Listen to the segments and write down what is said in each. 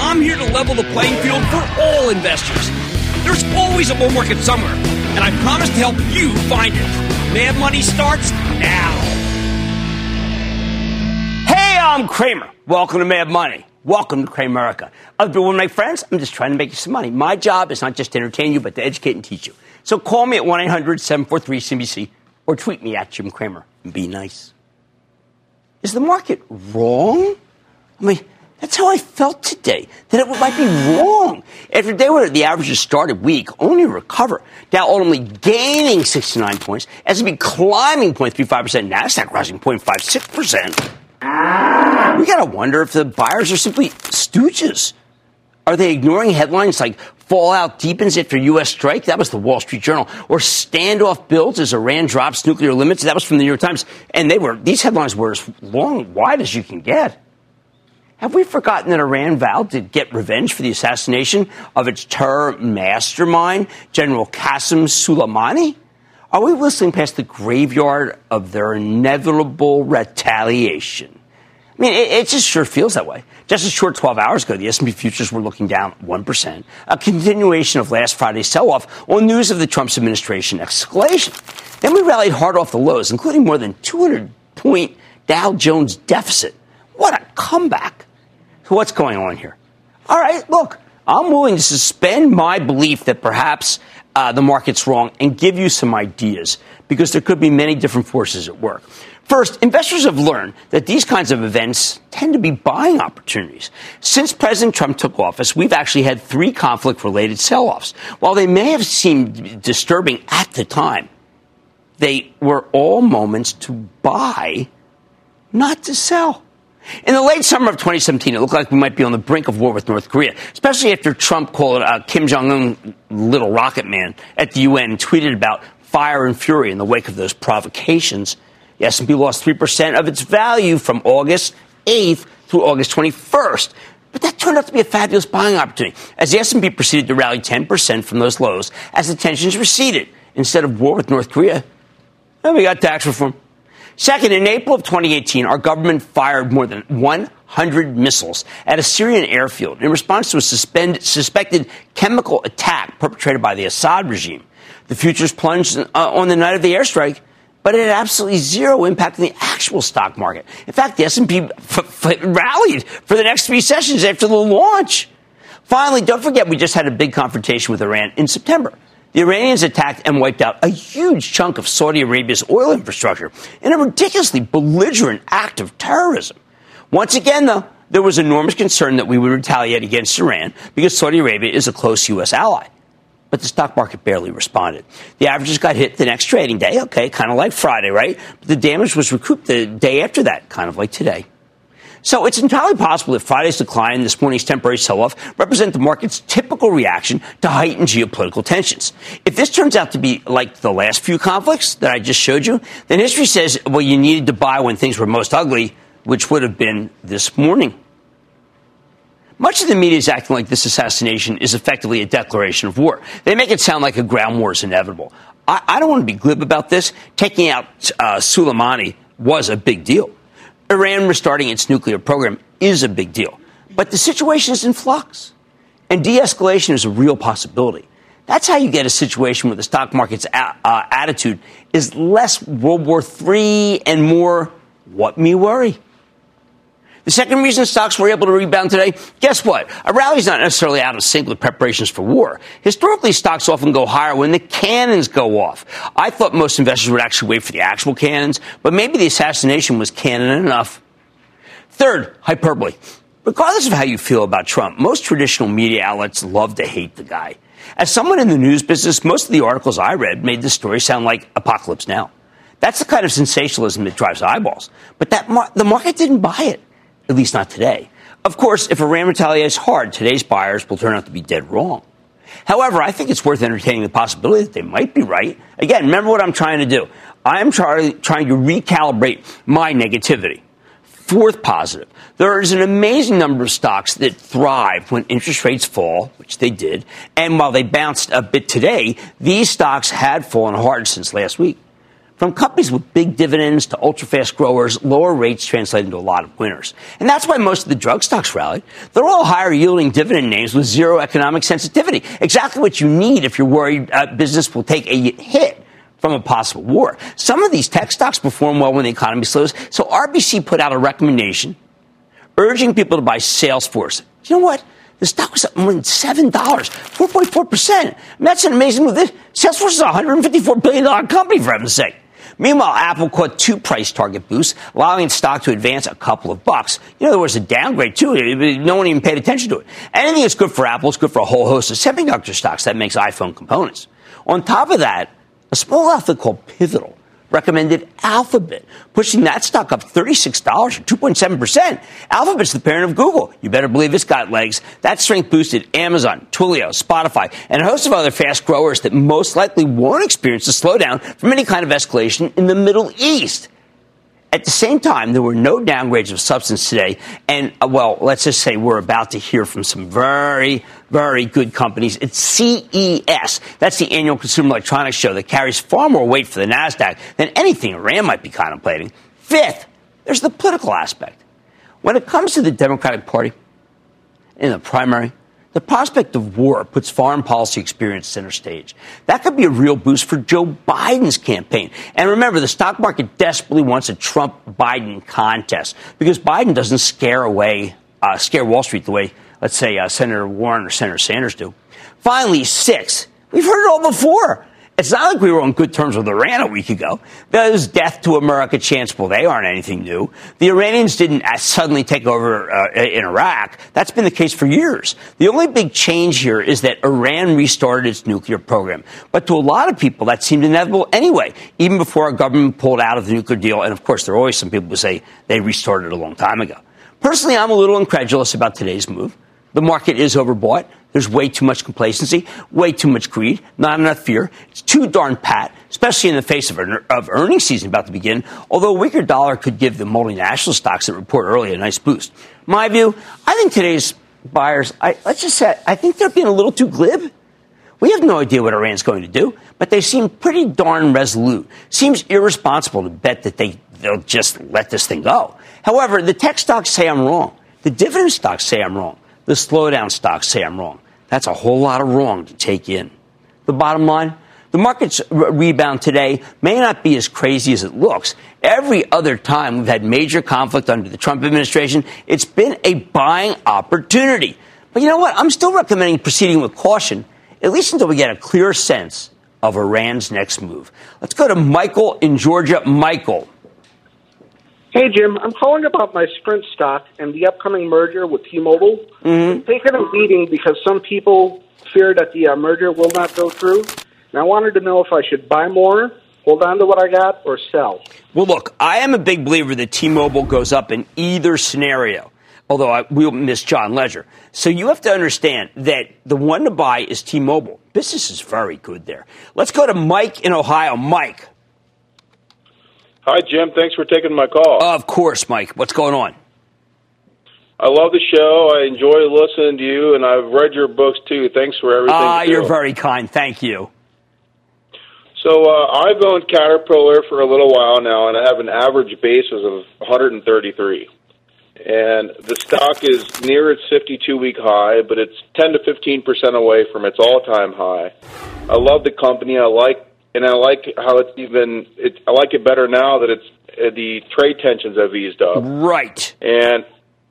I'm here to level the playing field for all investors. There's always a bull market somewhere, and I promise to help you find it. Mad Money starts now. Hey, I'm Cramer. Welcome to Mad Money. Welcome to Cramerica. I've been with my friends. I'm just trying to make you some money. My job is not just to entertain you, but to educate and teach you. So call me at 1 800 743 CNBC or tweet me at Jim Cramer and be nice. Is the market wrong? I mean, that's how I felt today, that it might be wrong. After a day where the averages started weak, only to recover. Dow ultimately gaining 69 points, S&P climbing 0.35%, NASDAQ rising 0.56%. We gotta wonder if the buyers are simply stooges. Are they ignoring headlines like fallout deepens after U.S. strike? That was the Wall Street Journal. Or standoff builds as Iran drops nuclear limits? That was from the New York Times. And they were, these headlines were as long, wide as you can get. Have we forgotten that Iran vowed to get revenge for the assassination of its terror mastermind, General Qasem Soleimani? Are we whistling past the graveyard of their inevitable retaliation? I mean, it, it, just sure feels that way. Just a short 12 hours ago, the S&P futures were looking down 1%, a continuation of last Friday's sell-off on news of the Trump's administration escalation. Then we rallied hard off the lows, including more than 200 point Dow Jones deficit. What a comeback. What's going on here? All right, look, I'm willing to suspend my belief that perhaps uh, the market's wrong and give you some ideas because there could be many different forces at work. First, investors have learned that these kinds of events tend to be buying opportunities. Since President Trump took office, we've actually had three conflict related sell offs. While they may have seemed disturbing at the time, they were all moments to buy, not to sell. In the late summer of 2017, it looked like we might be on the brink of war with North Korea, especially after Trump called uh, Kim Jong Un little rocket man at the UN and tweeted about fire and fury in the wake of those provocations. The S&P lost 3% of its value from August 8th through August 21st. But that turned out to be a fabulous buying opportunity as the S&P proceeded to rally 10% from those lows as the tensions receded. Instead of war with North Korea, and we got tax reform. Second, in April of 2018, our government fired more than 100 missiles at a Syrian airfield in response to a suspend, suspected chemical attack perpetrated by the Assad regime. The futures plunged uh, on the night of the airstrike, but it had absolutely zero impact on the actual stock market. In fact, the S&P f- f- rallied for the next three sessions after the launch. Finally, don't forget we just had a big confrontation with Iran in September. The Iranians attacked and wiped out a huge chunk of Saudi Arabia's oil infrastructure in a ridiculously belligerent act of terrorism. Once again, though, there was enormous concern that we would retaliate against Iran because Saudi Arabia is a close U.S. ally. But the stock market barely responded. The averages got hit the next trading day, okay, kind of like Friday, right? But the damage was recouped the day after that, kind of like today. So it's entirely possible that Friday's decline and this morning's temporary sell-off represent the market's typical reaction to heightened geopolitical tensions. If this turns out to be like the last few conflicts that I just showed you, then history says, well, you needed to buy when things were most ugly, which would have been this morning. Much of the media is acting like this assassination is effectively a declaration of war. They make it sound like a ground war is inevitable. I, I don't want to be glib about this. Taking out uh, Soleimani was a big deal. Iran restarting its nuclear program is a big deal. But the situation is in flux, and de escalation is a real possibility. That's how you get a situation where the stock market's a- uh, attitude is less World War III and more, what me worry? The second reason stocks were able to rebound today, guess what? A rally is not necessarily out of sync with preparations for war. Historically, stocks often go higher when the cannons go off. I thought most investors would actually wait for the actual cannons, but maybe the assassination was cannon enough. Third, hyperbole. Regardless of how you feel about Trump, most traditional media outlets love to hate the guy. As someone in the news business, most of the articles I read made the story sound like apocalypse now. That's the kind of sensationalism that drives eyeballs. But that mar- the market didn't buy it, at least not today. Of course, if Iran retaliates hard, today's buyers will turn out to be dead wrong. However, I think it's worth entertaining the possibility that they might be right. Again, remember what I'm trying to do. I am try- trying to recalibrate my negativity. Fourth positive, there is an amazing number of stocks that thrive when interest rates fall, which they did. And while they bounced a bit today, these stocks had fallen hard since last week. From companies with big dividends to ultra fast growers, lower rates translate into a lot of winners. And that's why most of the drug stocks rallied. They're all higher yielding dividend names with zero economic sensitivity. Exactly what you need if you're worried uh, business will take a hit from a possible war. Some of these tech stocks perform well when the economy slows. So RBC put out a recommendation urging people to buy Salesforce. You know what? The stock was up more than $7, 4.4%. I mean, that's an amazing move. Salesforce is a $154 billion company, for heaven's sake. Meanwhile, Apple caught two price target boosts, allowing its stock to advance a couple of bucks. You know, there was a downgrade too. No one even paid attention to it. Anything that's good for Apple is good for a whole host of semiconductor stocks that makes iPhone components. On top of that, a small outfit called Pivotal recommended Alphabet, pushing that stock up $36 or 2.7%. Alphabet's the parent of Google. You better believe it's got legs. That strength boosted Amazon, Twilio, Spotify, and a host of other fast growers that most likely won't experience a slowdown from any kind of escalation in the Middle East. At the same time, there were no downgrades of substance today. And, uh, well, let's just say we're about to hear from some very, very good companies. It's CES. That's the annual Consumer Electronics Show that carries far more weight for the NASDAQ than anything Iran might be contemplating. Fifth, there's the political aspect. When it comes to the Democratic Party in the primary, the prospect of war puts foreign policy experience center stage. That could be a real boost for Joe Biden's campaign. And remember, the stock market desperately wants a Trump Biden contest because Biden doesn't scare away, uh, scare Wall Street the way, let's say, uh, Senator Warren or Senator Sanders do. Finally, six. We've heard it all before. It's not like we were on good terms with Iran a week ago. Those death to America chants, well, they aren't anything new. The Iranians didn't uh, suddenly take over uh, in Iraq. That's been the case for years. The only big change here is that Iran restarted its nuclear program. But to a lot of people, that seemed inevitable anyway, even before our government pulled out of the nuclear deal. And of course, there are always some people who say they restarted a long time ago. Personally, I'm a little incredulous about today's move. The market is overbought. There's way too much complacency, way too much greed, not enough fear. It's too darn pat, especially in the face of, of earnings season about to begin, although a weaker dollar could give the multinational stocks that report early a nice boost. My view, I think today's buyers, I, let's just say, I think they're being a little too glib. We have no idea what Iran's going to do, but they seem pretty darn resolute. Seems irresponsible to bet that they, they'll just let this thing go. However, the tech stocks say I'm wrong. The dividend stocks say I'm wrong. The slowdown stocks say I'm wrong. That's a whole lot of wrong to take in. The bottom line the market's rebound today may not be as crazy as it looks. Every other time we've had major conflict under the Trump administration, it's been a buying opportunity. But you know what? I'm still recommending proceeding with caution, at least until we get a clear sense of Iran's next move. Let's go to Michael in Georgia. Michael. Hey, Jim. I'm calling about my Sprint stock and the upcoming merger with T-Mobile. Mm-hmm. Taking a beating because some people fear that the uh, merger will not go through. And I wanted to know if I should buy more, hold on to what I got, or sell. Well, look, I am a big believer that T-Mobile goes up in either scenario. Although I will miss John Legere. So you have to understand that the one to buy is T-Mobile. Business is very good there. Let's go to Mike in Ohio. Mike. Hi, Jim. Thanks for taking my call. Of course, Mike. What's going on? I love the show. I enjoy listening to you, and I've read your books too. Thanks for everything. Ah, you're very kind. Thank you. So uh, I've owned Caterpillar for a little while now, and I have an average basis of 133. And the stock is near its 52-week high, but it's 10 to 15 percent away from its all-time high. I love the company. I like, and I like how it's even. It, I like it better now that it's uh, the trade tensions have eased up. Right. And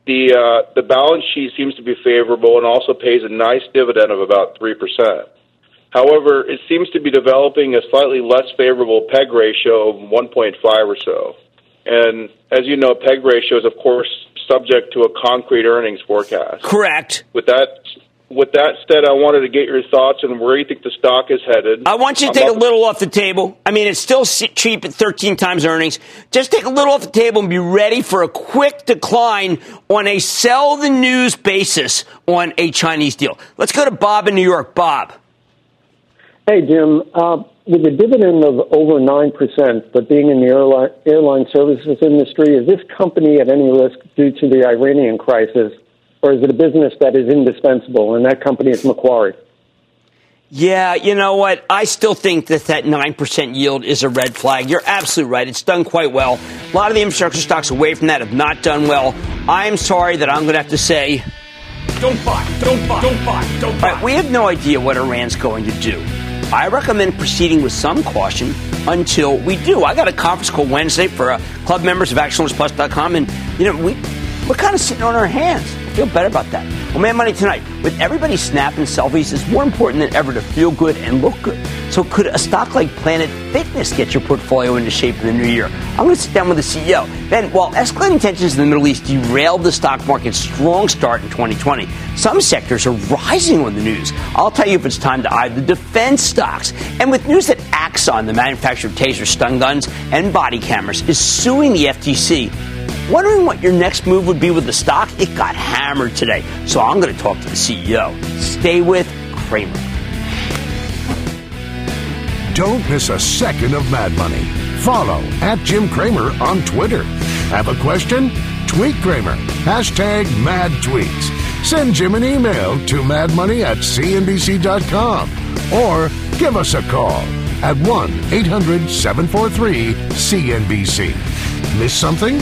the uh, the balance sheet seems to be favorable and also pays a nice dividend of about three percent. However, it seems to be developing a slightly less favorable PEG ratio of 1.5 or so. And as you know, PEG ratio is, of course, subject to a concrete earnings forecast. Correct. With that, with that said, I wanted to get your thoughts on where you think the stock is headed. I want you to take a little off the table. I mean, it's still cheap at 13 times earnings. Just take a little off the table and be ready for a quick decline on a sell the news basis on a Chinese deal. Let's go to Bob in New York. Bob. Hey, Jim. Uh, with a dividend of over 9%, but being in the airline, airline services industry, is this company at any risk due to the Iranian crisis, or is it a business that is indispensable, and that company is Macquarie? Yeah, you know what? I still think that that 9% yield is a red flag. You're absolutely right. It's done quite well. A lot of the infrastructure stocks away from that have not done well. I'm sorry that I'm going to have to say, don't buy, don't buy, don't buy, don't buy. we have no idea what Iran's going to do. I recommend proceeding with some caution until we do. I got a conference call Wednesday for uh, club members of ActionAlertsPlus.com, and you know we we're kind of sitting on our hands. Feel better about that. Well, Mad Money tonight with everybody snapping selfies it's more important than ever to feel good and look good. So, could a stock like Planet Fitness get your portfolio into shape in the new year? I'm going to sit down with the CEO. Then, while escalating tensions in the Middle East derailed the stock market's strong start in 2020, some sectors are rising on the news. I'll tell you if it's time to eye the defense stocks. And with news that Axon, the manufacturer of taser stun guns and body cameras, is suing the FTC, Wondering what your next move would be with the stock? It got hammered today. So I'm going to talk to the CEO. Stay with Cramer. Don't miss a second of Mad Money. Follow at Jim Cramer on Twitter. Have a question? Tweet Cramer. Hashtag mad tweets. Send Jim an email to madmoney at cnbc.com or give us a call at 1 800 743 CNBC. Miss something?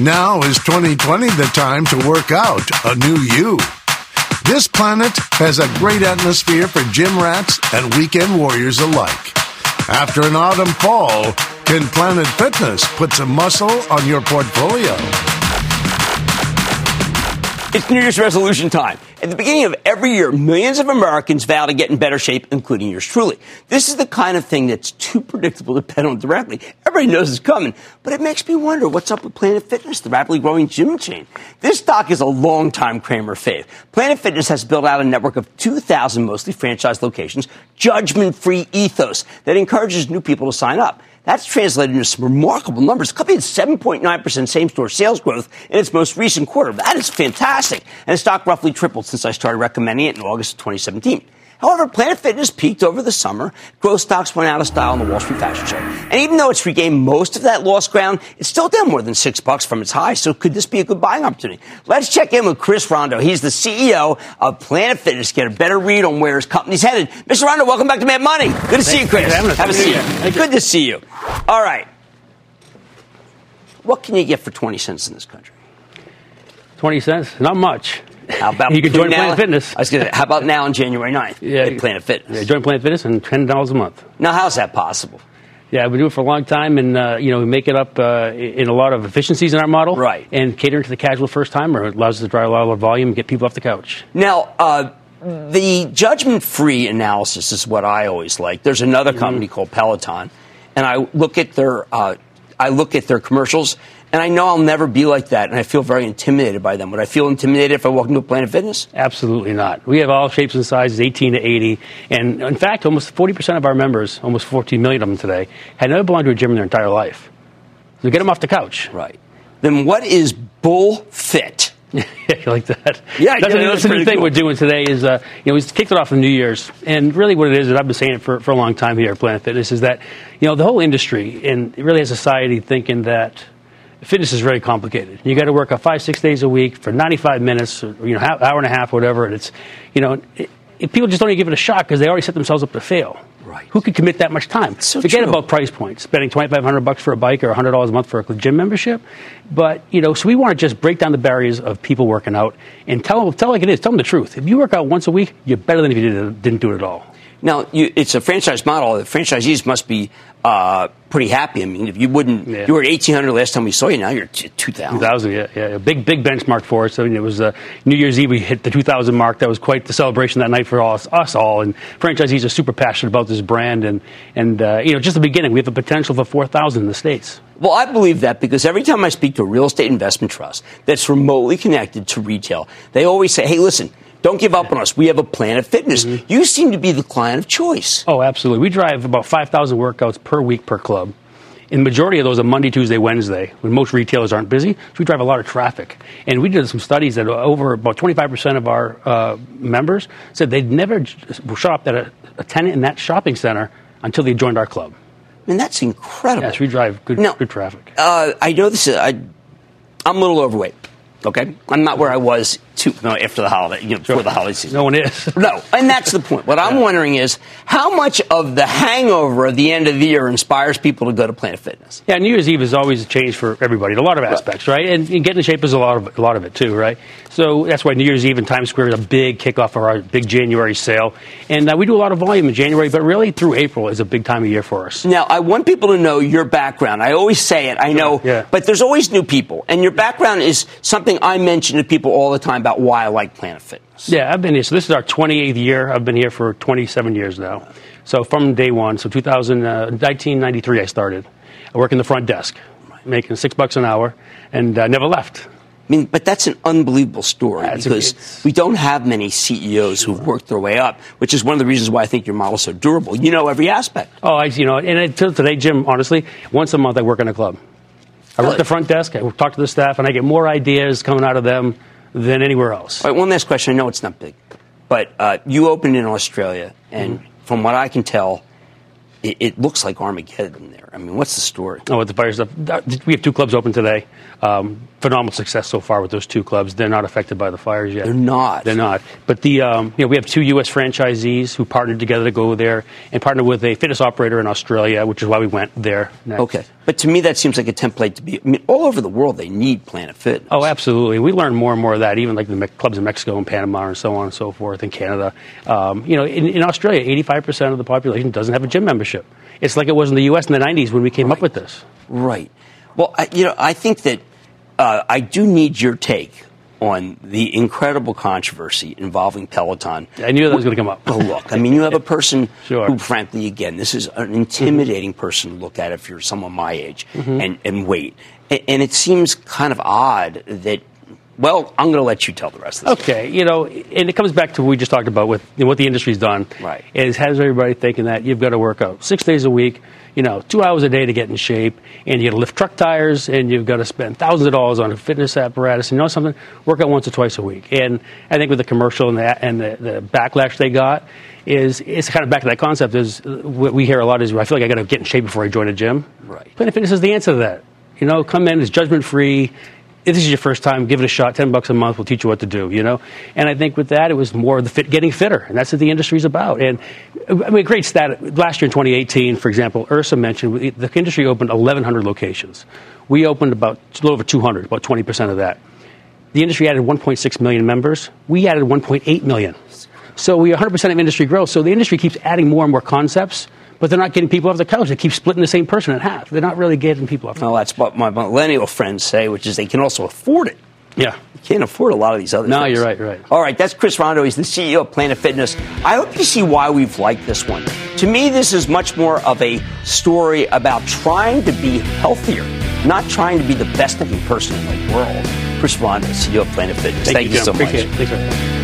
Now is 2020 the time to work out a new you. This planet has a great atmosphere for gym rats and weekend warriors alike. After an autumn fall, can Planet Fitness put some muscle on your portfolio? It's New Year's resolution time. At the beginning of every year, millions of Americans vow to get in better shape, including yours truly. This is the kind of thing that's too predictable to bet on directly. Everybody knows it's coming, but it makes me wonder what's up with Planet Fitness, the rapidly growing gym chain. This stock is a long-time Cramer fave. Planet Fitness has built out a network of 2,000 mostly franchised locations, judgment-free ethos that encourages new people to sign up. That's translated into some remarkable numbers. The company had 7.9% same store sales growth in its most recent quarter. That is fantastic. And the stock roughly tripled since I started recommending it in August of 2017. However, Planet Fitness peaked over the summer. Growth stocks went out of style on the Wall Street Fashion Show. And even though it's regained most of that lost ground, it's still down more than six bucks from its high. So could this be a good buying opportunity? Let's check in with Chris Rondeau. He's the CEO of Planet Fitness. Get a better read on where his company's headed. Mr. Rondeau, welcome back to Mad Money. Good to see you, Chris. Have a seat. Good to see you. All right. What can you get for 20 cents in this country? 20 cents? Not much. How about you can join now, Planet Fitness? I was gonna, how about now on January 9th? Yeah, Planet Fitness. Yeah, join Planet Fitness and ten dollars a month. Now, how's that possible? Yeah, we do it for a long time, and uh, you know we make it up uh, in a lot of efficiencies in our model, right? And catering to the casual first timer it allows us to drive a lot of volume and get people off the couch. Now, uh, the judgment-free analysis is what I always like. There's another Mm-hmm. company called Peloton, and I look at their uh, I look at their commercials, and I know I'll never be like that, and I feel very intimidated by them. Would I feel intimidated if I walked into a Planet Fitness? Absolutely not. We have all shapes and sizes, 18 to 80, and in fact, almost 40 percent of our members, almost 14 million of them today, had never belonged to a gym in their entire life. So get them off the couch. Right. Then what is Bull Fit? yeah, you like that. Yeah, that's, yeah, that's the new thing cool. we're doing today. Is uh, you know we kicked it off in New Year's, and really what it is, and I've been saying it for, for a long time here at Planet Fitness, is that you know the whole industry and really society thinking that fitness is very complicated. You got to work out five six days a week for 95 minutes, or, you know, half, hour and a half, whatever, and it's you know. It, it- people just don't even give it a shot because they already set themselves up to fail. Right. Who could commit that much time? so Forget true. about price points, spending twenty five hundred bucks for a bike or hundred dollars a month for a gym membership. But you know, so we want to just break down the barriers of people working out and tell them, tell like it is. Tell them the truth. If you work out once a week, you're better than if you did, didn't do it at all. Now, you, it's a franchise model. The franchisees must be uh, pretty happy. I mean, if you wouldn't, Yeah. you were at 1,800 last time we saw you. Now you're at 2,000. 2000, yeah, yeah, a big, big benchmark for us. I mean, it was uh, New Year's Eve. We hit the 2000 mark. That was quite the celebration that night for us, us all. And franchisees are super passionate about this brand. And and uh, you know, just the beginning. We have the potential for 4,000 in the states. Well, I believe that because every time I speak to a real estate investment trust that's remotely connected to retail, they always say, hey, listen, don't give up on us. We have a Planet Fitness. Mm-hmm. You seem to be the client of choice. Oh, absolutely. We drive about 5,000 workouts per week per club. And the majority of those are Monday, Tuesday, Wednesday, when most retailers aren't busy. So we drive a lot of traffic. And we did some studies that over about 25% of our uh, members said they'd never shopped at a, a tenant in that shopping center until they joined our club. I mean, that's incredible. Yes, we drive good, Now- good traffic. Uh, I know this is, I, I'm a little overweight. Okay, I'm not where I was no, after the holiday, you know, before the holiday season. No one is. No, and that's the point. What I'm wondering is how much of the hangover at the end of the year inspires people to go to Planet Fitness. Yeah, New Year's Eve is always a change for everybody in a lot of aspects, right? And, and getting in shape is a lot of a lot of it too, right? So that's why New Year's Eve in Times Square is a big kickoff for our big January sale, and uh, we do a lot of volume in January, but really through April is a big time of year for us. Now, I want people to know your background. I always say it, I know, Yeah. but there's always new people. And your background is something I mention to people all the time about why I like Planet Fitness. Yeah, I've been here. So this is our 28th year. I've been here for 27 years now. So from day one, so 2000, uh, 1993, I started. I work in the front desk, making six bucks an hour, and uh, never left. I mean, but that's an unbelievable story That's because we don't have many CEOs who've worked their way up, which is one of the reasons why I think your model's so durable. You know every aspect. Oh, I, you know, and until today, Jim, honestly, once a month I work in a club. I work the front desk, I talk to the staff, and I get more ideas coming out of them than anywhere else. All right, one last question. I know it's not big, but uh, you opened in Australia, and Mm-hmm. from what I can tell, it, it looks like Armageddon there. I mean, what's the story? Oh, with the fire stuff, we have two clubs open today. Um, phenomenal success so far with those two clubs. They're not affected by the fires yet. They're not. They're not. But the um, you know we have two U.S. franchisees who partnered together to go there and partnered with a fitness operator in Australia, which is why we went there. Next. Okay, but to me that seems like a template to be. I mean, all over the world they need Planet Fitness. Oh, absolutely. We learn more and more of that, even like the me- clubs in Mexico and Panama and so on and so forth, in Canada. Um, you know, in, in Australia, 85% of the population doesn't have a gym membership. It's like it was in the U.S. in the 90s when we came Right. up with this. Right. Well, I, you know, I think that uh, I do need your take on the incredible controversy involving Peloton. I knew that was going to come up. Oh, look, I mean, you have a person Sure. who, frankly, again, this is an intimidating person to look at if you're someone my age Mm-hmm. and, and wait. And, and it seems kind of odd that, well, I'm going to let you tell the rest of this. Okay, you know, and it comes back to what we just talked about with you know, what the industry's done. Right. Is has everybody thinking that you've got to work out six days a week, you know, two hours a day to get in shape, and you got to lift truck tires, and you've got to spend thousands of dollars on a fitness apparatus. And you know something? Work out once or twice a week. And I think with the commercial and the, and the, the backlash they got, is it's kind of back to that concept. Is what we hear a lot is I feel like I got to get in shape before I join a gym. Right. Planet Fitness is the answer to that. You know, come in, it's judgment free. If this is your first time, give it a shot. Ten bucks a month, we'll teach you what to do. You know, and I think with that, it was more the fit, getting fitter, and that's what the industry's about. And I mean, great stat. Last year in 2018, for example, IHRSA mentioned the industry opened 1,100 locations. We opened about a little over 200, about 20 percent of that. The industry added 1.6 million members. We added 1.8 million. So we 100% of industry growth. So the industry keeps adding more and more concepts, but they're not getting people off the couch. They keep splitting the same person in half. They're not really getting people off the Well, that's what my millennial friends say, which is they can also afford it. Yeah. You can't afford a lot of these other No, things. you're right, you're right. All right, that's Chris Rondeau. He's the CEO of Planet Fitness. I hope you see why we've liked this one. To me, this is much more of a story about trying to be healthier, not trying to be the best looking person in the world. Chris Rondeau, CEO of Planet Fitness. Thank, you, Jim. so much. Appreciate it. Thanks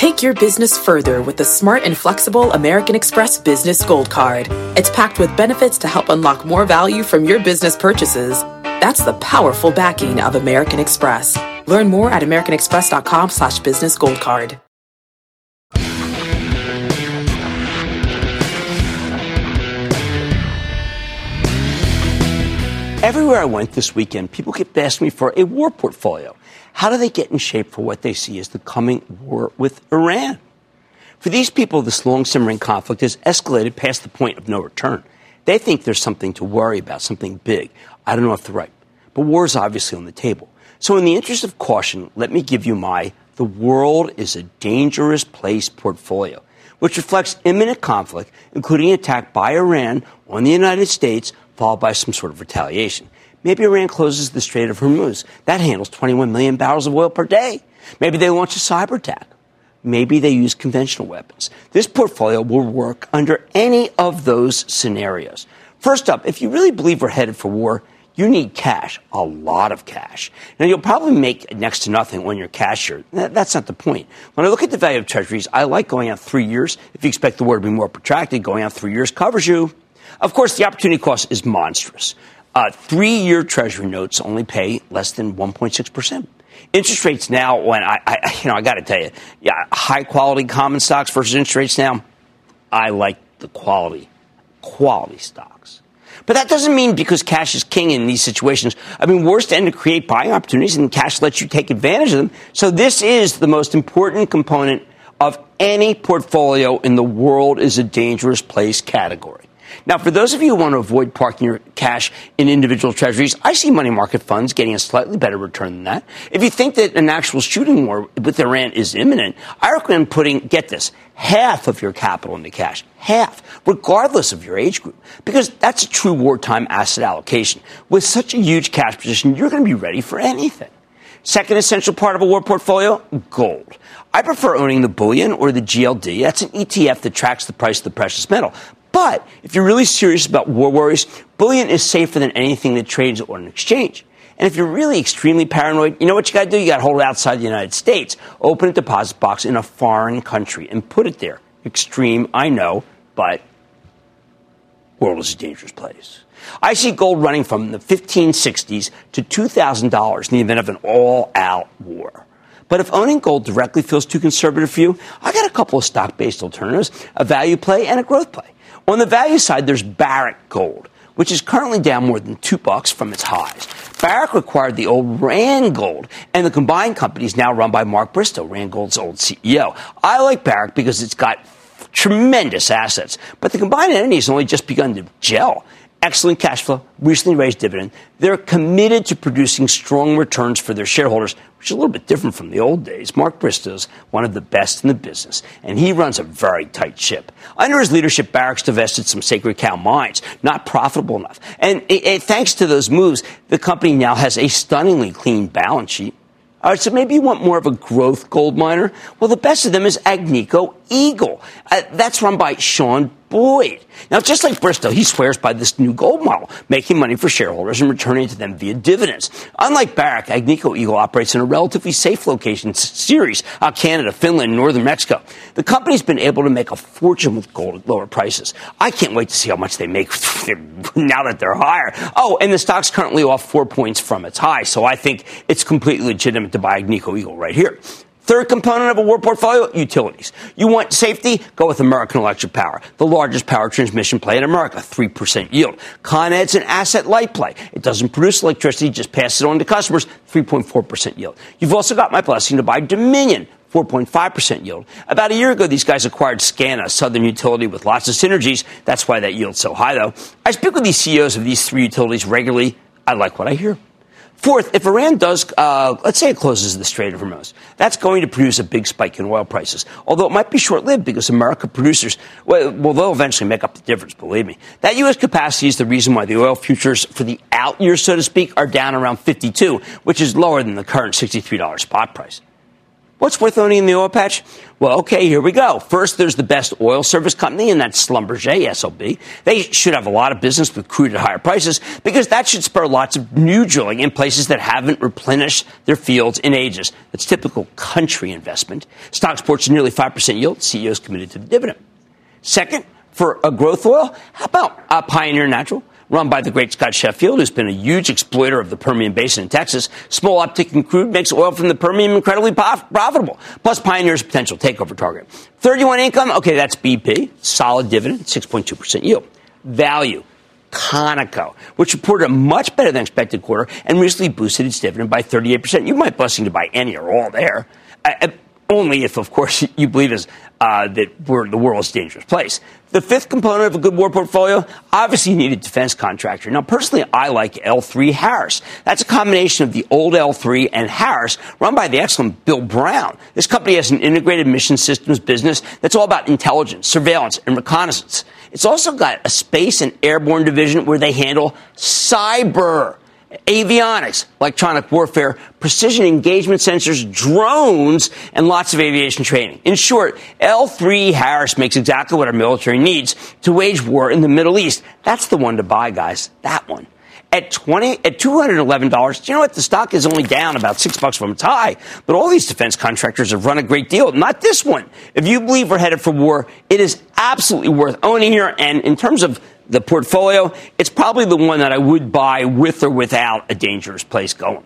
Take your business further with the smart and flexible American Express Business Gold Card. It's packed with benefits to help unlock more value from your business purchases. That's the powerful backing of American Express. Learn more at americanexpress.com slash business gold card. Everywhere I went this weekend, people kept asking me for a war portfolio. How do they get in shape for what they see as the coming war with Iran? For these people, this long simmering conflict has escalated past the point of no return. They think there's something to worry about, something big. I don't know if they're right. But war is obviously on the table. So, in the interest of caution, let me give you my The World is a Dangerous Place portfolio, which reflects imminent conflict, including an attack by Iran on the United States, followed by some sort of retaliation. Maybe Iran closes the Strait of Hormuz. That handles 21 million barrels of oil per day. Maybe they launch a cyber attack. Maybe they use conventional weapons. This portfolio will work under any of those scenarios. First up, if you really believe we're headed for war, you need cash, a lot of cash. Now, you'll probably make next to nothing on your cash here. That's not the point. When I look at the value of treasuries, I like going out three years. If you expect the war to be more protracted, going out three years covers you. Of course, the opportunity cost is monstrous. Uh, three-year Treasury notes only pay less than 1.6 percent. Interest rates now, when I, I you know, I got to tell you, yeah, high-quality common stocks versus interest rates now. I like the quality, quality stocks. But that doesn't mean because cash is king in these situations. I mean, wars tend to create buying opportunities, and cash lets you take advantage of them. So this is the most important component of any portfolio in the world is a dangerous place category. Now, for those of you who want to avoid parking your cash in individual treasuries, I see money market funds getting a slightly better return than that. If you think that an actual shooting war with Iran is imminent, I recommend putting, get this, half of your capital into cash. Half, regardless of your age group. Because that's a true wartime asset allocation. With such a huge cash position, you're going to be ready for anything. Second essential part of a war portfolio, gold. I prefer owning the bullion or the GLD. That's an ETF that tracks the price of the precious metal. But if you're really serious about war worries, bullion is safer than anything that trades on an exchange. And if you're really extremely paranoid, you know what you got to do? You got to hold it outside the United States. Open a deposit box in a foreign country and put it there. Extreme, I know, but world is a dangerous place. I see gold running from the 1560s to $2,000 in the event of an all-out war. But if owning gold directly feels too conservative for you, I got a couple of stock-based alternatives, a value play and a growth play. On the value side, there's Barrick Gold, which is currently down more than two bucks from its highs. Barrick acquired the old Randgold, and the combined company is now run by Mark Bristow, Randgold's old CEO. I like Barrick because it's got tremendous assets, but the combined entity has only just begun to gel excellent cash flow, recently raised dividend. They're committed to producing strong returns for their shareholders, which is a little bit different from the old days. Mark Bristow's one of the best in the business, and he runs a very tight ship. Under his leadership, Barrick's divested some sacred cow mines, not profitable enough. And it, it, thanks to those moves, the company now has a stunningly clean balance sheet. All right, so maybe you want more of a growth gold miner. Well, the best of them is Agnico Eagle. Uh, that's run by Sean Boyd. Now, just like Bristow, he swears by this new gold model, making money for shareholders and returning to them via dividends. Unlike Barrick, Agnico Eagle operates in a relatively safe location series, uh, Canada, Finland, northern Mexico. The company's been able to make a fortune with gold at lower prices. I can't wait to see how much they make now that they're higher. Oh, and the stock's currently off four points from its high, so I think it's completely legitimate to buy Agnico Eagle right here. Third component of a war portfolio, utilities. You want safety? Go with American Electric Power, the largest power transmission play in America, 3% yield. Con Ed's an asset light play. It doesn't produce electricity, just passes it on to customers, 3.4% yield. You've also got my blessing to buy Dominion, 4.5% yield. About a year ago, these guys acquired SCANA, Southern Utility, with lots of synergies. That's why that yield's so high, though. I speak with these CEOs of these three utilities regularly. I like what I hear. Fourth, if Iran does, uh, let's say it closes the Strait of Hormuz, that's going to produce a big spike in oil prices. Although it might be short lived because America producers, well, well, they'll eventually make up the difference, believe me. That U.S. capacity is the reason why the oil futures for the out year, so to speak, are down around 52, which is lower than the current $63 spot price. What's worth owning in the oil patch? Well, okay, here we go. First, there's the best oil service company, and that's Schlumberger, SLB. They should have a lot of business with crude at higher prices because that should spur lots of new drilling in places that haven't replenished their fields in ages. That's typical country investment. Stock sports nearly 5% yield. CEOs committed to the dividend. Second, for a growth oil, how about uh, Pioneer Natural? Run by the great Scott Sheffield, who's been a huge exploiter of the Permian Basin in Texas. Small uptick in crude makes oil from the Permian incredibly profitable. Plus, Pioneer's potential takeover target. 31 income, okay, that's BP. Solid dividend, 6.2% yield. Value. Conoco, which reported a much better than expected quarter and recently boosted its dividend by 38%. You might blessing to buy any or all there. Uh, only if, of course, you believe is, uh, that we're the world's dangerous place. The fifth component of a good war portfolio, obviously you need a defense contractor. Now, personally, I like L3 Harris. That's a combination of the old L3 and Harris, run by the excellent Bill Brown. This company has an integrated mission systems business that's all about intelligence, surveillance, and reconnaissance. It's also got a space and airborne division where they handle cyber avionics, electronic warfare, precision engagement sensors, drones, and lots of aviation training. In short, L3 Harris makes exactly what our military needs to wage war in the Middle East. That's the one to buy, guys. That one. At twenty at two hundred eleven dollars, you know what? The stock is only down about six bucks from its high. But all these defense contractors have run a great deal. Not this one. If you believe we're headed for war, it is absolutely worth owning here. And in terms of the portfolio, it's probably the one that I would buy with or without a dangerous place going.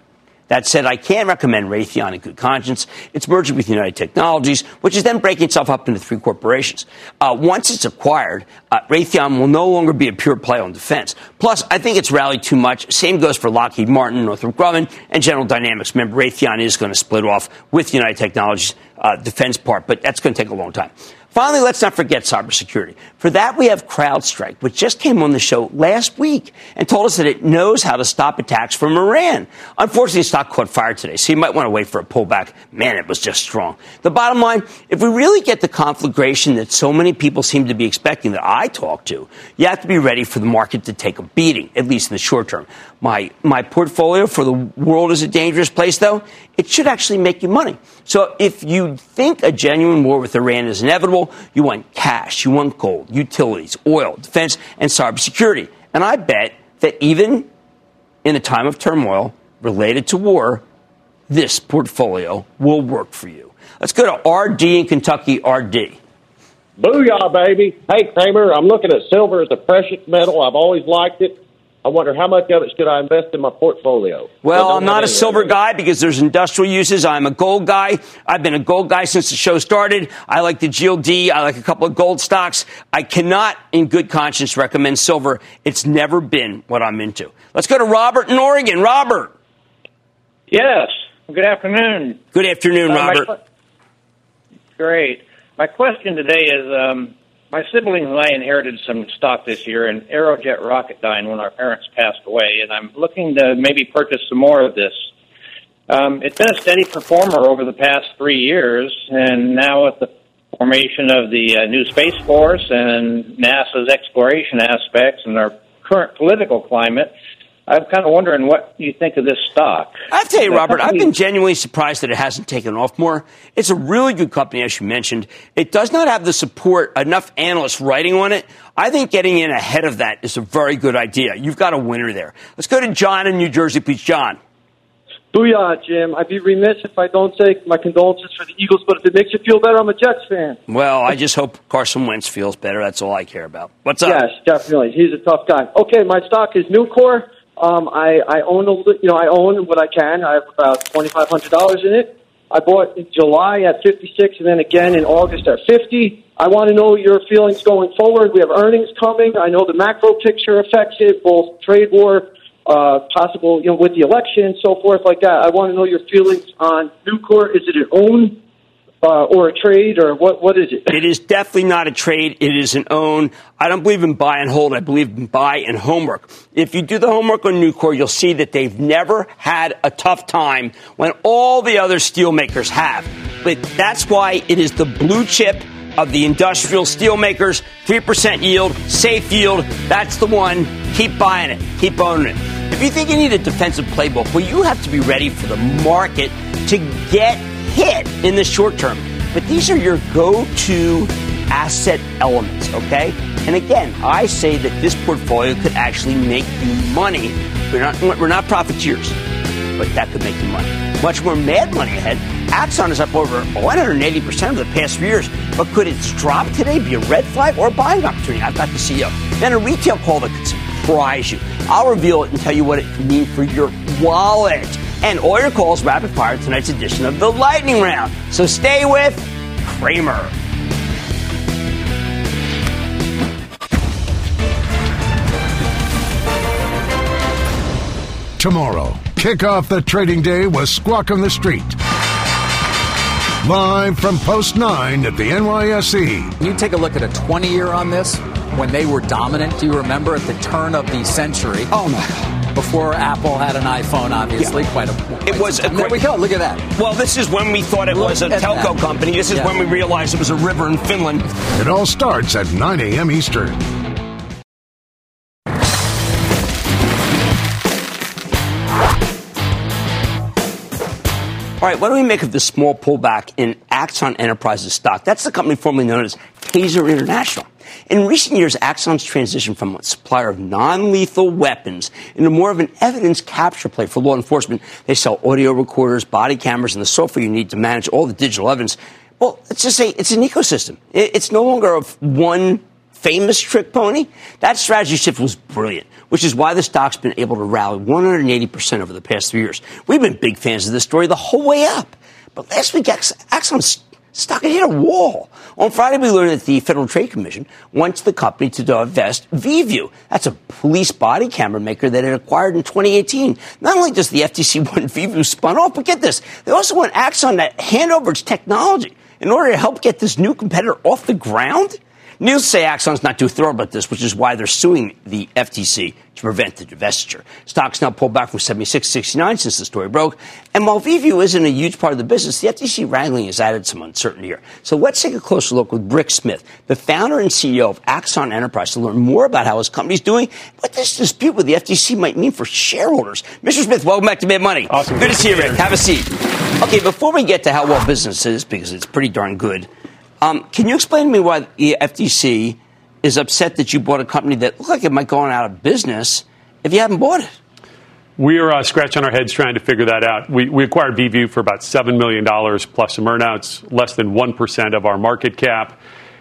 That said, I can't recommend Raytheon in good conscience. It's merging with United Technologies, which is then breaking itself up into three corporations. Uh, once it's acquired, uh, Raytheon will no longer be a pure play on defense. Plus, I think it's rallied too much. Same goes for Lockheed Martin, Northrop Grumman, and General Dynamics. Remember, Raytheon is going to split off with United Technologies uh, defense part, but that's going to take a long time. Finally, let's not forget cybersecurity. For that, we have CrowdStrike, which just came on the show last week and told us that it knows how to stop attacks from Iran. Unfortunately, the stock caught fire today, so you might want to wait for a pullback. Man, it was just strong. The bottom line, if we really get the conflagration that so many people seem to be expecting that I talk to, you have to be ready for the market to take a beating, at least in the short term. My, my portfolio for the world is a dangerous place, though. It should actually make you money. So if you think a genuine war with Iran is inevitable, you want cash, you want gold, utilities, oil, defense, and cybersecurity. And I bet that even in a time of turmoil related to war, this portfolio will work for you. Let's go to RD in Kentucky. RD. Booyah, baby. Hey, Cramer, I'm looking at silver as a precious metal. I've always liked it. I wonder how much of it should I invest in my portfolio? Well, I'm not a silver guy because there's industrial uses. I'm a gold guy. I've been a gold guy since the show started. I like the GLD. I like a couple of gold stocks. I cannot, in good conscience, recommend silver. It's never been what I'm into. Let's go to Robert in Oregon. Robert. Yes. Good afternoon. Good afternoon, uh, Robert. Great. My question today is um, my siblings and I inherited some stock this year in Aerojet Rocketdyne when our parents passed away, and I'm looking to maybe purchase some more of this. Um, it's been a steady performer over the past three years, and now with the formation of the uh, new Space Force and NASA's exploration aspects and our current political climate, I'm kind of wondering what you think of this stock. I have to tell you, Robert, I've been genuinely surprised that it hasn't taken off more. It's a really good company, as you mentioned. It does not have the support, enough analysts writing on it. I think getting in ahead of that is a very good idea. You've got a winner there. Let's go to John in New Jersey, please. John. Booyah, Jim. I'd be remiss if I don't say my condolences for the Eagles, but if it makes you feel better, I'm a Jets fan. Well, I just hope Carson Wentz feels better. That's all I care about. What's up? Yes, definitely. He's a tough guy. Okay, my stock is Nucor. Um, I, I own a, little, you know I own what I can. I have about twenty five hundred dollars in it. I bought in July at fifty six, and then again in August at fifty. I want to know your feelings going forward. We have earnings coming. I know the macro picture affects it, both trade war, uh, possible you know with the election, and so forth like that. I want to know your feelings on Nucor. Is it an own uh, or a trade, or what? What is it? It is definitely not a trade. It is an own. I don't believe in buy and hold. I believe in buy and homework. If you do the homework on Nucor, you'll see that they've never had a tough time when all the other steel makers have. But that's why it is the blue chip of the industrial steel makers. Three percent yield, safe yield. That's the one. Keep buying it. Keep owning it. If you think you need a defensive playbook, well, you have to be ready for the market to get hit in the short term. But these are your go to asset elements, okay? And again, I say that this portfolio could actually make you money. We're not, we're not profiteers, but that could make you money. Much more mad money ahead. Axon is up over 180% of the past few years, but could its drop today be a red flag or a buying opportunity? I've got the CEO. Then a retail call that could surprise you. I'll reveal it and tell you what it could mean for your wallet and all your calls rapid fire tonight's edition of the Lightning Round. So stay with Cramer. Tomorrow, kick off the trading day with Squawk on the Street. Live from Post 9 at the NYSE. Can you take a look at a 20 year on this when they were dominant. Do you remember at the turn of the century? Oh, my before Apple had an iPhone, obviously. Yeah. Quite a. Quite it was. A there we go. Look at that. Well, this is when we thought it Look was a telco that. company. This is yeah. when we realized it was a river in Finland. It all starts at 9 a.m. Eastern. All right, what do we make of the small pullback in Axon Enterprises stock? That's the company formerly known as Taser International. In recent years, Axon's transitioned from a supplier of non-lethal weapons into more of an evidence capture play for law enforcement. They sell audio recorders, body cameras, and the software you need to manage all the digital evidence. Well, let's just say it's an ecosystem. It's no longer of one famous trick pony. That strategy shift was brilliant, which is why the stock's been able to rally 180% over the past three years. We've been big fans of this story the whole way up. But last week, Axon's stock had hit a wall. On Friday, we learned that the Federal Trade Commission wants the company to divest VIEVU. That's a police body camera maker that it acquired in 2018. Not only does the FTC want VIEVU spun off, but get this, they also want Axon to hand over its technology. in order to help get this new competitor off the ground? News say Axon's not too thrilled about this, which is why they're suing the FTC to prevent the divestiture. Stocks now pulled back from 76 to 69 since the story broke. And while VIEVU isn't a huge part of the business, the FTC wrangling has added some uncertainty here. So let's take a closer look with Rick Smith, the founder and CEO of Axon Enterprise, to learn more about how his company's doing, what this dispute with the FTC might mean for shareholders. Mr. Smith, welcome back to Mad Money. Awesome. Good to see you, Rick. Have a seat. Okay, before we get to how well business is, because it's pretty darn good, um, can you explain to me why the FTC is upset that you bought a company that looked like it might go on out of business if you hadn't bought it? We are uh, scratching our heads trying to figure that out. We, we acquired VIEVU for about $7 million plus some earnouts, less than 1% of our market cap.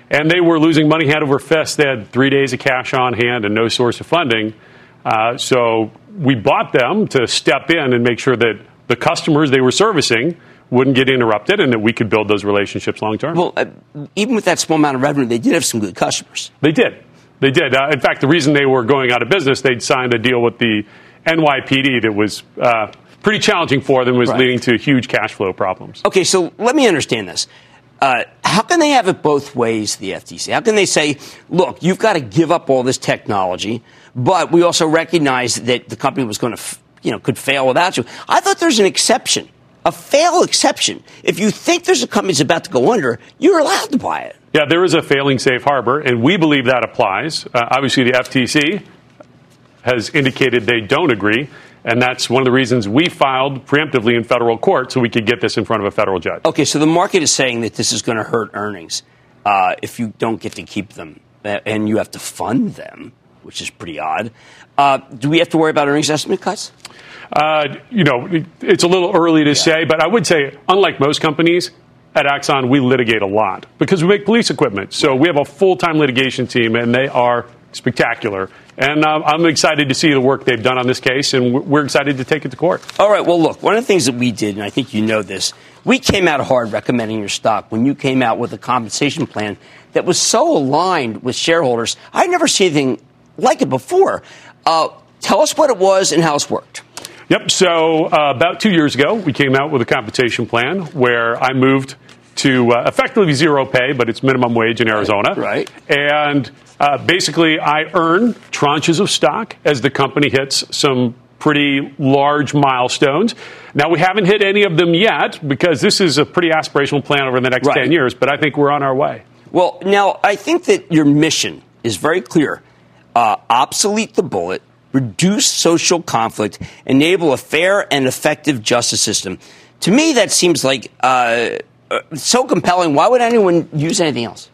And they were losing money hand over fist. They had three days of cash on hand and no source of funding. Uh, so we bought them to step in and make sure that the customers they were servicing wouldn't get interrupted and that we could build those relationships long term. Well, uh, even with that small amount of revenue, they did have some good customers. They did. They did. Uh, in fact, the reason they were going out of business, they'd signed a deal with the NYPD that was uh, pretty challenging for them, was Right. leading to huge cash flow problems. Okay, so let me understand this. Uh, how can they have it both ways, the FTC? How can they say, look, you've got to give up all this technology, but we also recognize that the company was going to, f- you know, could fail without you? I thought there's an exception, a fail exception. If you think there's a company that's about to go under, you're allowed to buy it. Yeah, there is a failing safe harbor, and we believe that applies. Uh, obviously, the FTC has indicated they don't agree, and that's one of the reasons we filed preemptively in federal court so we could get this in front of a federal judge. Okay, so the market is saying that this is going to hurt earnings uh, if you don't get to keep them uh, and you have to fund them, which is pretty odd. Uh, do we have to worry about earnings estimate cuts? Uh, you know, it's a little early to say, but I would say, unlike most companies, at Axon, we litigate a lot because we make police equipment. So we have a full time litigation team, and they are spectacular. And uh, I'm excited to see the work they've done on this case, and we're- we're excited to take it to court. All right, well, look, one of the things that we did, and I think you know this, we came out hard recommending your stock when you came out with a compensation plan that was so aligned with shareholders. I'd never seen anything like it before. Uh, tell us what it was and how it's worked. Yep. So uh, about two years ago, we came out with a compensation plan where I moved to uh, effectively zero pay, but it's minimum wage in Arizona. Right. And uh, basically, I earn tranches of stock as the company hits some pretty large milestones. Now, we haven't hit any of them yet because this is a pretty aspirational plan over the next Right. 10 years, but I think we're on our way. Well, now, I think that your mission is very clear uh, obsolete the bullet, reduce social conflict, enable a fair and effective justice system. To me, that seems like uh, uh, so compelling. Why would anyone use anything else?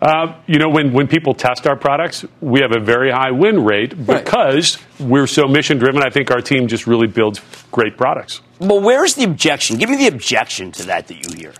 Uh, you know, when, when people test our products, we have a very high win rate because we're so mission driven. I think our team just really builds great products. Well, where's the objection? Give me the objection to that that you hear.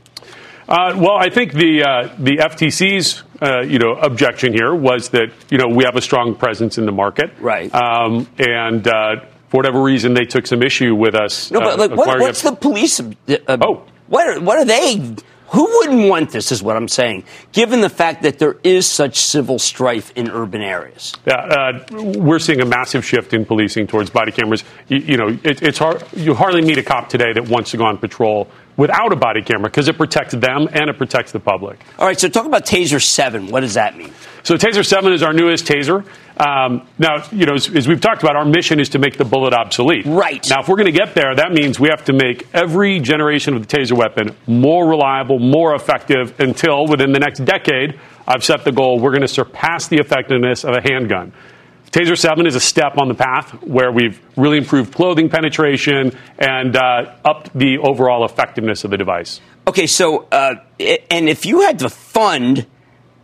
Uh, well, I think the uh, the FTC's you know objection here was that you know we have a strong presence in the market, right? Um, and uh, for whatever reason, they took some issue with us. No, but uh, like, what, what's a- the police? Uh, oh, what are, what are they? Who wouldn't want this? Is what I'm saying. Given the fact that there is such civil strife in urban areas. Yeah, uh, we're seeing a massive shift in policing towards body cameras. You, you know, it, it's hard. You hardly meet a cop today that wants to go on patrol without a body camera because it protects them and it protects the public. All right, so talk about Taser Seven. What does that mean? So Taser 7 is our newest Taser. Um, now, you know, as, as we've talked about, our mission is to make the bullet obsolete. Right. Now, if we're going to get there, that means we have to make every generation of the Taser weapon more reliable, more effective until within the next decade, I've set the goal, we're going to surpass the effectiveness of a handgun. Taser 7 is a step on the path where we've really improved clothing penetration and uh, upped the overall effectiveness of the device. Okay, so uh, and if you had to fund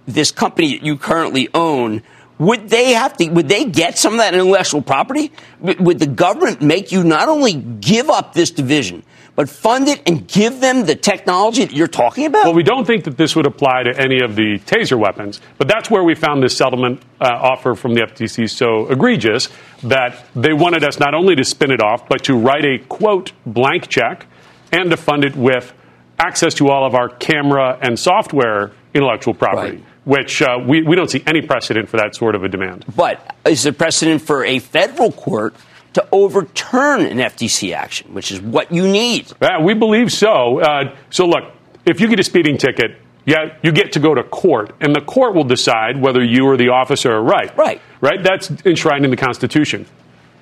this company that you currently own, would they have to? Would they get some of that intellectual property? Would the government make you not only give up this division, but fund it and give them the technology that you're talking about? Well, we don't think that this would apply to any of the taser weapons, but that's where we found this settlement uh, offer from the FTC so egregious that they wanted us not only to spin it off, but to write a quote blank check and to fund it with access to all of our camera and software intellectual property, which uh, we, we don't see any precedent for that sort of a demand. But is there precedent for a federal court to overturn an FTC action, which is what you need? Yeah, we believe so. Uh, so look, if you get a speeding ticket, yeah, you get to go to court, and the court will decide whether you or the officer are right. Right. Right? That's enshrined in the Constitution.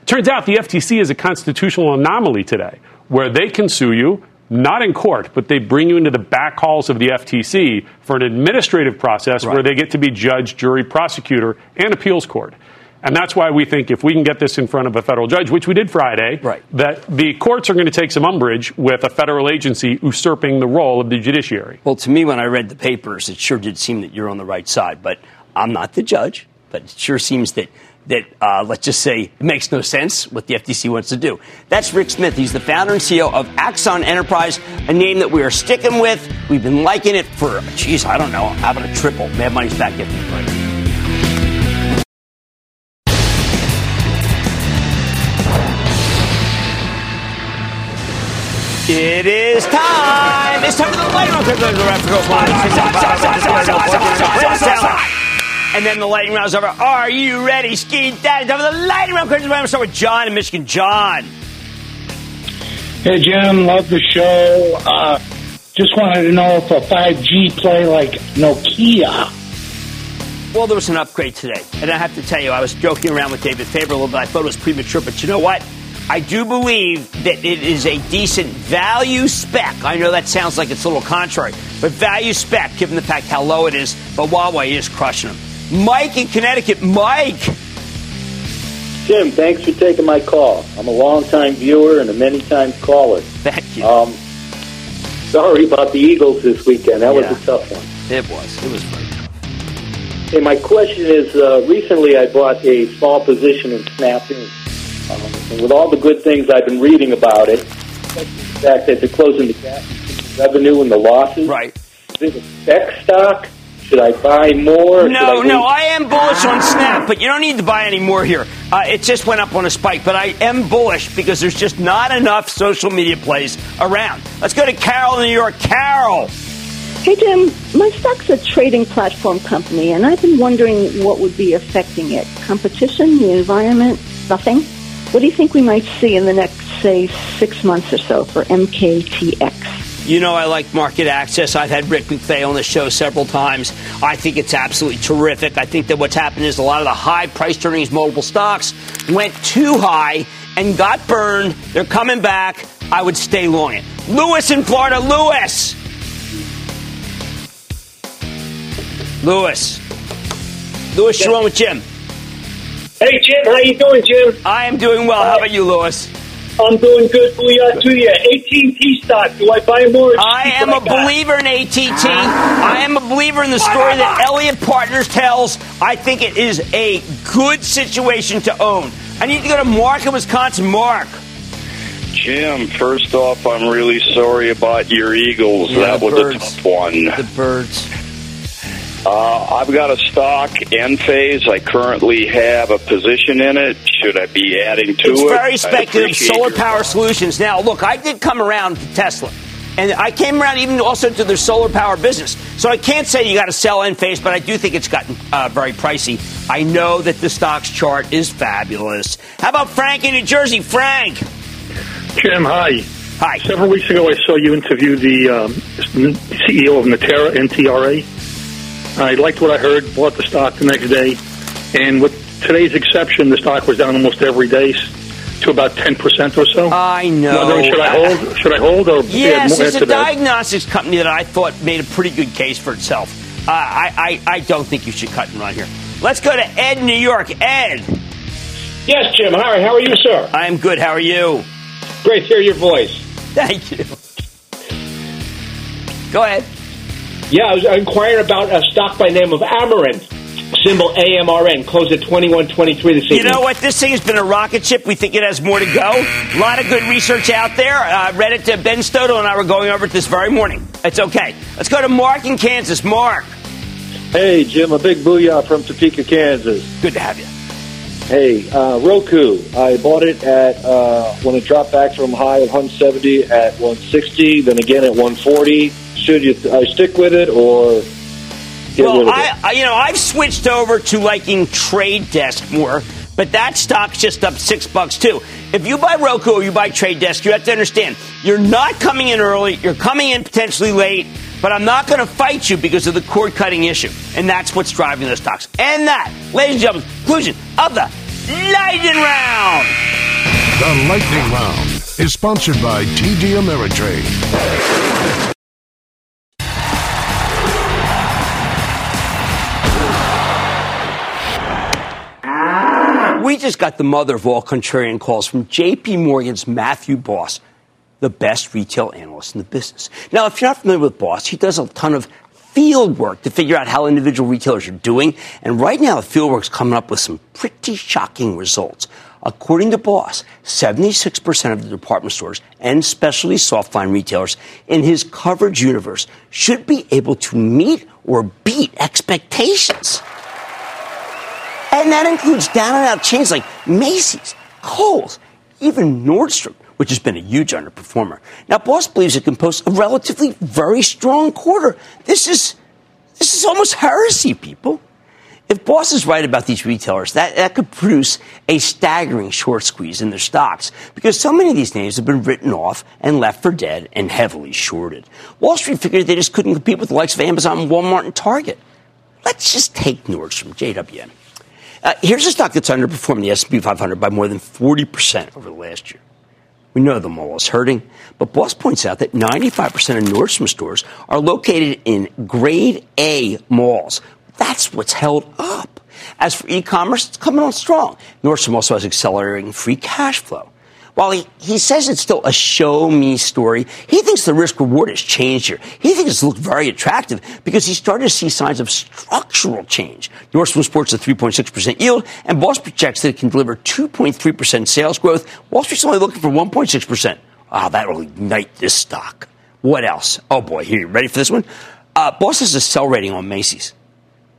Turns out the FTC is a constitutional anomaly today, where they can sue you, not in court, but they bring you into the back halls of the FTC for an administrative process Right. where they get to be judge, jury, prosecutor, and appeals court. And that's why we think if we can get this in front of a federal judge, which we did Friday, that the courts are going to take some umbrage with a federal agency usurping the role of the judiciary. Well, to me, when I read the papers, it sure did seem that you're on the right side. But I'm not the judge. But it sure seems that that uh, let's just say it makes no sense what the FTC wants to do. That's Rick Smith. He's the founder and CEO of Axon Enterprise, a name that we are sticking with. We've been liking it for, geez, I don't know, how about a triple? Mad Money's back after the break. It is time. It's time for the lightning round. And then the lightning round's over. Are you ready, Ski Daddy? Time for the lightning round. We're going to start with John in Michigan. John. Hey, Jim, love the show. Uh, just wanted to know if a 5G play like Nokia. Well, there was an upgrade today. And I have to tell you, I was joking around with David Faber a little bit. I thought it was premature, but you know what? I do believe that it is a decent value spec. I know that sounds like it's a little contrary, but value spec, given the fact how low it is, but Huawei is crushing them. Mike in Connecticut. Mike. Jim, thanks for taking my call. I'm a long-time viewer and a many-time caller. Thank you. Um, sorry about the Eagles this weekend. That Yeah. was a tough one. It was. It was very Hey, my question is, uh, recently I bought a small position in Snapping. Um, and with all the good things I've been reading about it, the fact that they're closing the gap between the revenue and the losses. Right. Is it a spec stock? Should I buy more? No, I no. I am bullish on Snap, but you don't need to buy any more here. Uh, it just went up on a spike, but I am bullish because there's just not enough social media plays around. Let's go to Carol in New York. Carol. Hey, Jim, my stock's a trading platform company, and I've been wondering what would be affecting it. Competition, the environment, nothing? What do you think we might see in the next, say, six months or so for MKTX? You know I like MarketAxess. I've had Rick McVey on the show several times. I think it's absolutely terrific. I think that what's happened is a lot of the high price earnings multiple stocks went too high and got burned. They're coming back. I would stay long it. Lewis in Florida. Lewis. Lewis. Lewis, you're on with Jim. Hey Jim, how you doing, Jim? I am doing well. How about you, Lewis? I'm doing good. Booyah to you. AT&T stock. Do I buy more? I am what a got? believer in ATT. I am a believer in the story that Elliott Partners tells. I think it is a good situation to own. I need to go to Mark in Wisconsin. Mark. Jim, first off, I'm really sorry about your Eagles. Yeah, that was birds. a tough one. The birds. Uh, I've got a stock, Enphase. I currently have a position in it. Should I be adding to It's it? very speculative. Solar your- power solutions. Now, look, I did come around to Tesla. And I came around even also to their solar power business. So I can't say you got to sell Enphase, but I do think it's gotten uh, very pricey. I know that the stocks chart is fabulous. How about Frank in New Jersey? Frank. Jim, hi. Hi. Several weeks ago, I saw you interview the um, CEO of Natera, NTRA. I liked what I heard, bought the stock the next day, and with today's exception, the stock was down almost every day to about 10% or so. I know. Wondering, should I hold, should I hold or Yes, it's a to diagnostics company that I thought made a pretty good case for itself. Uh, I, I, I don't think you should cut and run here. Let's go to Ed in New York. Ed. Yes, Jim. Hi. How are you, sir? I am good. How are you? Great to hear your voice. Thank you. Go ahead. Yeah, I was inquiring about a stock by name of Amarin, symbol AMRN, closed at twenty one twenty three this evening. You know what? This thing has been a rocket ship. We think it has more to go. A lot of good research out there. Uh, read it to Ben Stoto and I were going over it this very morning. It's okay. Let's go to Mark in Kansas. Mark. Hey, Jim, a big booyah from Topeka, Kansas. Good to have you. Hey, uh, Roku. I bought it at uh, when it dropped back from high of 170 at 160, then again at 140. Should you I stick with it or get rid well, of it? I, I, you know, I've switched over to liking Trade Desk more, but that stock's just up six bucks too. If you buy Roku or you buy Trade Desk, you have to understand you're not coming in early. You're coming in potentially late. But I'm not going to fight you because of the cord cutting issue. And that's what's driving those stocks. And that, ladies and gentlemen, conclusion of the Lightning Round. The Lightning Round is sponsored by TD Ameritrade. We just got the mother of all contrarian calls from JP Morgan's Matthew Boss, the best retail analyst in the business. Now, if you're not familiar with Boss, he does a ton of field work to figure out how individual retailers are doing. And right now, the field work's coming up with some pretty shocking results. According to Boss, 76% of the department stores and specialty softline retailers in his coverage universe should be able to meet or beat expectations. And that includes down and out chains like Macy's, Kohl's, even Nordstrom, which has been a huge underperformer. Now, Boss believes it can post a relatively very strong quarter. This is, this is almost heresy, people. If Boss is right about these retailers, that, that could produce a staggering short squeeze in their stocks because so many of these names have been written off and left for dead and heavily shorted. Wall Street figured they just couldn't compete with the likes of Amazon, Walmart, and Target. Let's just take Nordstrom, JWN. Uh, here's a stock that's underperformed the S&P 500 by more than 40% over the last year. We know the mall is hurting, but Boss points out that 95% of Nordstrom stores are located in grade A malls. That's what's held up. As for e-commerce, it's coming on strong. Nordstrom also has accelerating free cash flow. While he, he says it's still a show me story, he thinks the risk reward has changed here. He thinks it's looked very attractive because he started to see signs of structural change. Nordstrom sports a 3.6% yield, and Boss projects that it can deliver 2.3% sales growth. Wall Street's only looking for 1.6%. Wow, that will ignite this stock. What else? Oh boy, here, you ready for this one? Uh, Boss has a sell rating on Macy's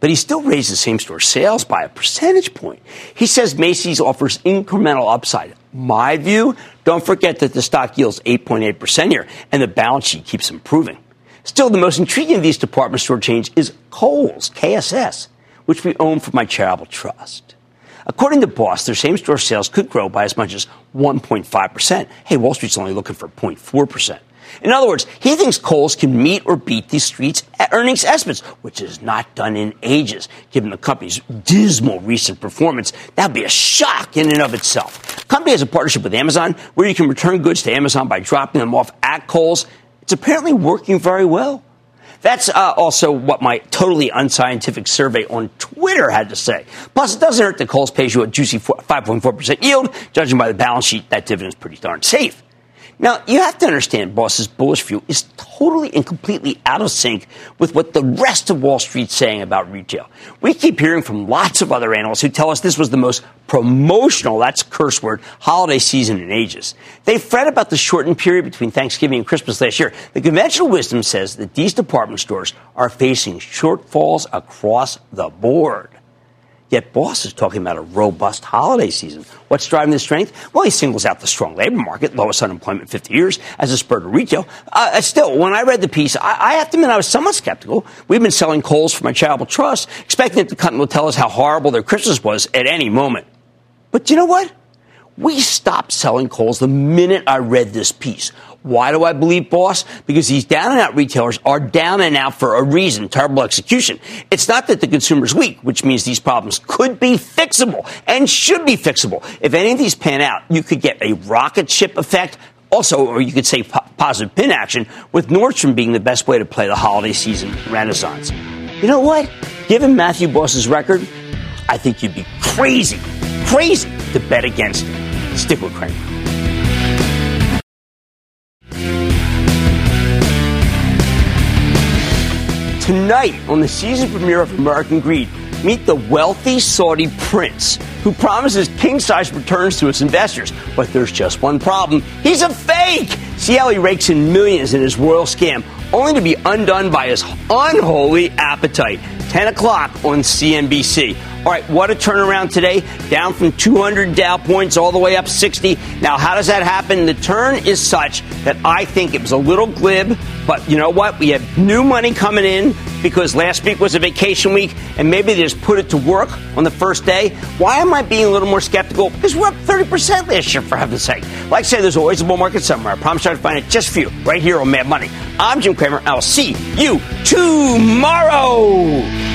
but he still raises same store sales by a percentage point. He says Macy's offers incremental upside. My view, don't forget that the stock yields 8.8% here, and the balance sheet keeps improving. Still, the most intriguing of these department store chains is Kohl's, KSS, which we own for my charitable trust. According to Boss, their same store sales could grow by as much as 1.5%. Hey, Wall Street's only looking for 0.4%. In other words, he thinks Kohl's can meet or beat the street's earnings estimates, which is not done in ages. Given the company's dismal recent performance, that would be a shock in and of itself. The company has a partnership with Amazon where you can return goods to Amazon by dropping them off at Kohl's. It's apparently working very well. That's uh, also what my totally unscientific survey on Twitter had to say. Plus, it doesn't hurt that Kohl's pays you a juicy 5.4% yield. Judging by the balance sheet, that dividend is pretty darn safe. Now, you have to understand Boss's bullish view is totally and completely out of sync with what the rest of Wall Street's saying about retail. We keep hearing from lots of other analysts who tell us this was the most promotional, that's curse word, holiday season in ages. They fret about the shortened period between Thanksgiving and Christmas last year. The conventional wisdom says that these department stores are facing shortfalls across the board. Yet Boss is talking about a robust holiday season. What's driving the strength? Well, he singles out the strong labor market, lowest unemployment in 50 years, as a spur to retail. Uh, still, when I read the piece, I, I, have to admit I was somewhat skeptical. We've been selling Kohl's for my charitable trust, expecting that the company will tell us how horrible their Christmas was at any moment. But you know what? We stopped selling Kohl's the minute I read this piece. Why do I believe Boss? Because these down and out retailers are down and out for a reason, terrible execution. It's not that the consumer's weak, which means these problems could be fixable and should be fixable. If any of these pan out, you could get a rocket ship effect. Also, or you could say po- positive pin action, with Nordstrom being the best way to play the holiday season renaissance. You know what? Given Matthew Boss's record, I think you'd be crazy, crazy to bet against it. Stick with Cramer. Tonight, on the season premiere of American Greed, meet the wealthy Saudi prince who promises king size returns to his investors. But there's just one problem he's a fake! See how he rakes in millions in his royal scam, only to be undone by his unholy appetite. 10 o'clock on CNBC. All right, what a turnaround today. Down from 200 Dow points all the way up 60. Now, how does that happen? The turn is such that I think it was a little glib, but you know what? We have new money coming in. because last week was a vacation week and maybe they just put it to work on the first day? Why am I being a little more skeptical? Because we're up 30% last year, for heaven's sake. Like I say, there's always a bull market somewhere. I promise I'll find it just for you, right here on Mad Money. I'm Jim Cramer, and I'll see you tomorrow.